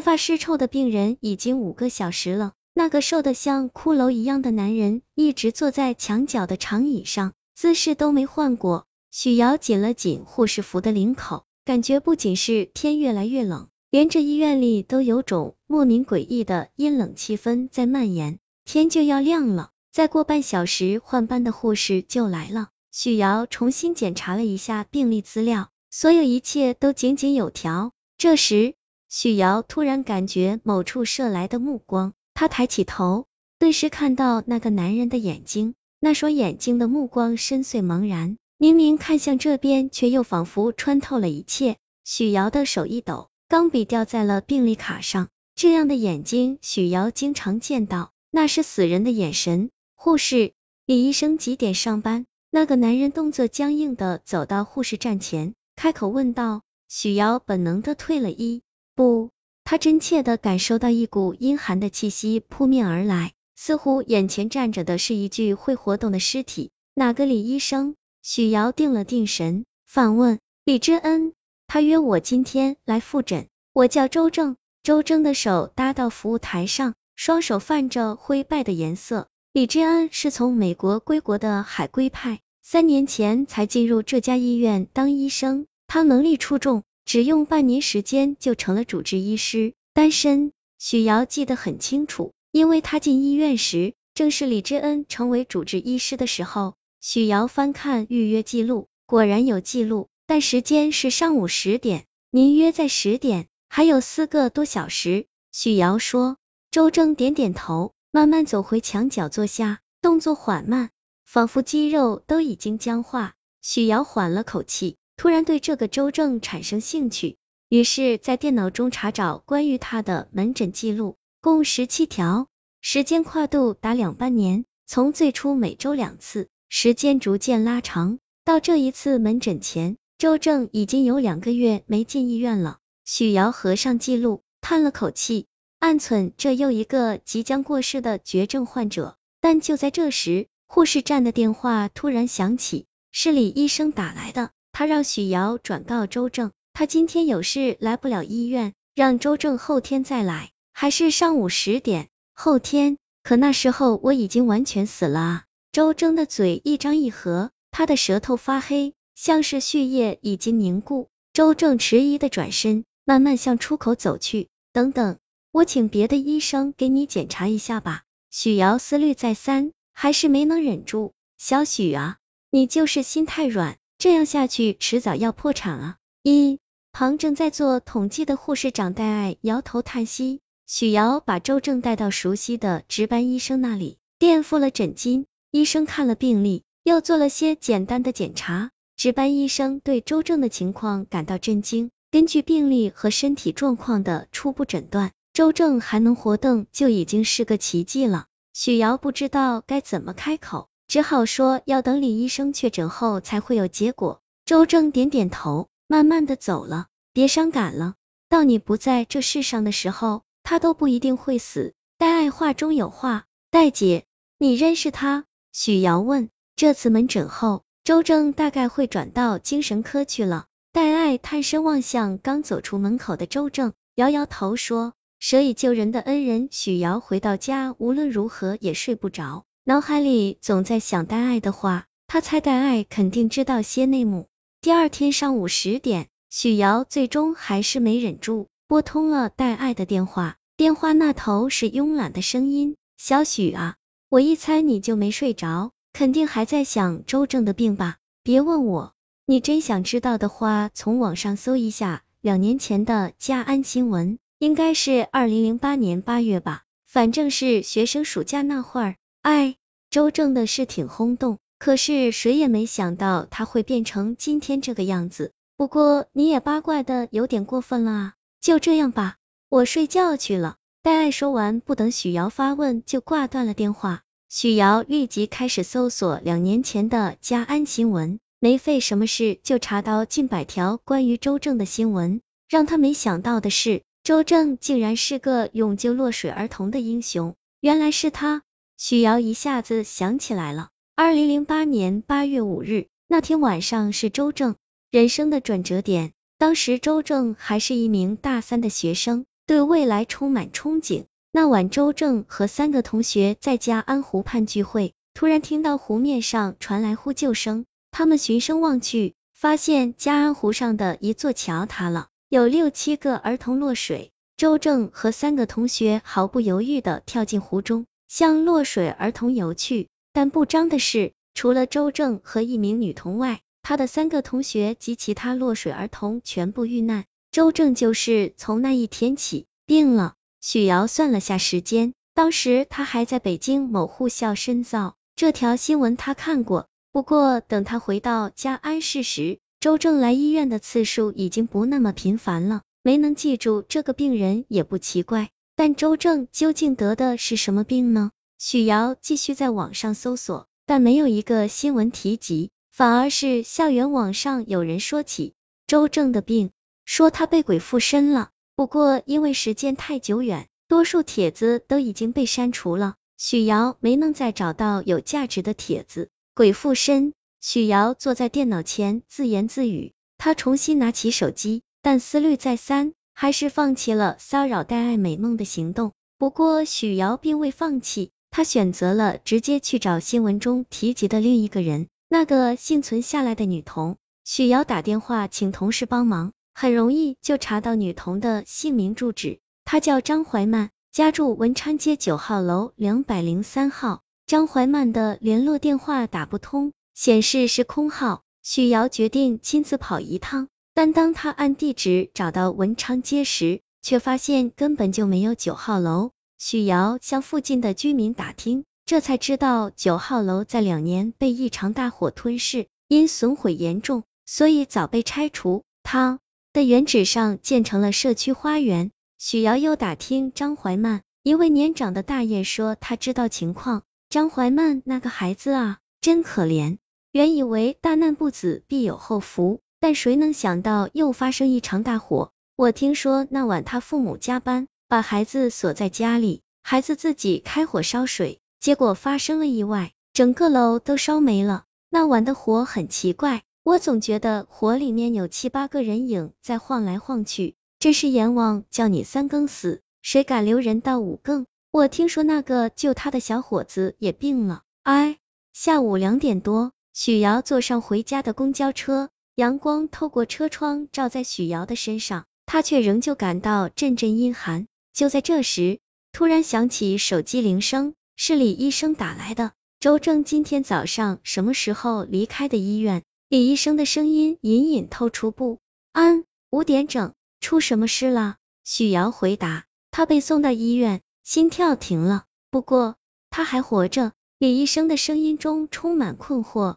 发尸臭的病人已经五个小时了。那个瘦得像骷髅一样的男人一直坐在墙角的长椅上，姿势都没换过。许瑶紧了紧护士服的领口，感觉不仅是天越来越冷，连这医院里都有种莫名诡异的阴冷气氛在蔓延。天就要亮了，再过半小时换班的护士就来了。许瑶重新检查了一下病历资料，所有一切都井井有条。这时，许瑶突然感觉某处射来的目光，她抬起头，顿时看到那个男人的眼睛，那双眼睛的目光深邃茫然。明明看向这边，却又仿佛穿透了一切。许瑶的手一抖，钢笔掉在了病历卡上。这样的眼睛，许瑶经常见到，那是死人的眼神。护士，李医生几点上班？那个男人动作僵硬的走到护士站前，开口问道。许瑶本能的退了一不，他真切的感受到一股阴寒的气息扑面而来，似乎眼前站着的是一具会活动的尸体。哪个李医生？许瑶定了定神，反问李知恩，他约我今天来复诊。我叫周正。周正的手搭到服务台上，双手泛着灰败的颜色。李知恩是从美国归国的海归派，三年前才进入这家医院当医生。他能力出众，只用半年时间就成了主治医师。单身，许瑶记得很清楚，因为他进医院时正是李知恩成为主治医师的时候。许瑶翻看预约记录，果然有记录，但时间是上午十点。您约在十点，还有四个多小时。许瑶说。周正点点头，慢慢走回墙角坐下，动作缓慢，仿佛肌肉都已经僵化。许瑶缓了口气，突然对这个周正产生兴趣，于是，在电脑中查找关于他的门诊记录，共十七条，时间跨度达两半年，从最初每周两次。时间逐渐拉长，到这一次门诊前，周正已经有两个月没进医院了。许瑶合上记录，叹了口气，暗忖这又一个即将过世的绝症患者。但就在这时，护士站的电话突然响起，是李医生打来的，他让许瑶转告周正，他今天有事来不了医院，让周正后天再来，还是上午十点。后天？可那时候我已经完全死了啊！周正的嘴一张一合，他的舌头发黑，像是血液已经凝固。周正迟疑的转身，慢慢向出口走去。等等，我请别的医生给你检查一下吧。许瑶思虑再三，还是没能忍住。小许啊，你就是心太软，这样下去迟早要破产啊！一旁正在做统计的护士长戴爱摇头叹息。许瑶把周正带到熟悉的值班医生那里，垫付了诊金。医生看了病历，又做了些简单的检查。值班医生对周正的情况感到震惊。根据病历和身体状况的初步诊断，周正还能活动就已经是个奇迹了。许瑶不知道该怎么开口，只好说要等李医生确诊后才会有结果。周正点点头，慢慢的走了。别伤感了，到你不在这世上的时候，他都不一定会死。戴爱话中有话，戴姐，你认识他？许瑶问：“这次门诊后，周正大概会转到精神科去了。”戴爱探身望向刚走出门口的周正，摇摇头说：“舍以救人的恩人。”许瑶回到家，无论如何也睡不着，脑海里总在想戴爱的话。他猜戴爱肯定知道些内幕。第二天上午十点，许瑶最终还是没忍住，拨通了戴爱的电话。电话那头是慵懒的声音：“小许啊。”我一猜你就没睡着，肯定还在想周正的病吧？别问我，你真想知道的话，从网上搜一下两年前的嘉安新闻，应该是二零零八年八月吧，反正是学生暑假那会儿。哎，周正的事挺轰动，可是谁也没想到他会变成今天这个样子。不过你也八卦的有点过分了啊！就这样吧，我睡觉去了。戴爱说完，不等许瑶发问，就挂断了电话。许瑶立即开始搜索两年前的嘉安新闻，没费什么事就查到近百条关于周正的新闻。让他没想到的是，周正竟然是个勇救落水儿童的英雄。原来是他，许瑶一下子想起来了。二零零八年八月五日，那天晚上是周正人生的转折点。当时周正还是一名大三的学生。对未来充满憧憬。那晚，周正和三个同学在嘉安湖畔聚会，突然听到湖面上传来呼救声，他们循声望去，发现嘉安湖上的一座桥塌了，有六七个儿童落水。周正和三个同学毫不犹豫的跳进湖中，向落水儿童游去。但不彰的是，除了周正和一名女童外，他的三个同学及其他落水儿童全部遇难。周正就是从那一天起病了。许瑶算了下时间，当时他还在北京某护校深造。这条新闻他看过，不过等他回到嘉安市时，周正来医院的次数已经不那么频繁了，没能记住这个病人也不奇怪。但周正究竟得的是什么病呢？许瑶继续在网上搜索，但没有一个新闻提及，反而是校园网上有人说起周正的病，说他被鬼附身了。不过，因为时间太久远，多数帖子都已经被删除了。许瑶没能再找到有价值的帖子。鬼附身，许瑶坐在电脑前自言自语。他重新拿起手机，但思虑再三，还是放弃了骚扰戴爱美梦的行动。不过，许瑶并未放弃，她选择了直接去找新闻中提及的另一个人，那个幸存下来的女童。许瑶打电话请同事帮忙。很容易就查到女童的姓名住址，她叫张怀曼，家住文昌街九号楼两百零三号。张怀曼的联络电话打不通，显示是空号。许瑶决定亲自跑一趟，但当他按地址找到文昌街时，却发现根本就没有九号楼。许瑶向附近的居民打听，这才知道九号楼在两年被一场大火吞噬，因损毁严重，所以早被拆除。他。的原址上建成了社区花园。许瑶又打听张怀曼，一位年长的大爷说他知道情况。张怀曼那个孩子啊，真可怜。原以为大难不死必有后福，但谁能想到又发生一场大火。我听说那晚他父母加班，把孩子锁在家里，孩子自己开火烧水，结果发生了意外，整个楼都烧没了。那晚的火很奇怪。我总觉得火里面有七八个人影在晃来晃去，真是阎王叫你三更死，谁敢留人到五更？我听说那个救他的小伙子也病了。哎，下午两点多，许瑶坐上回家的公交车，阳光透过车窗照在许瑶的身上，她却仍旧感到阵阵阴寒。就在这时，突然响起手机铃声，是李医生打来的。周正今天早上什么时候离开的医院？李医生的声音隐隐透出不安。五点整，出什么事了？许瑶回答。他被送到医院，心跳停了，不过他还活着。李医生的声音中充满困惑。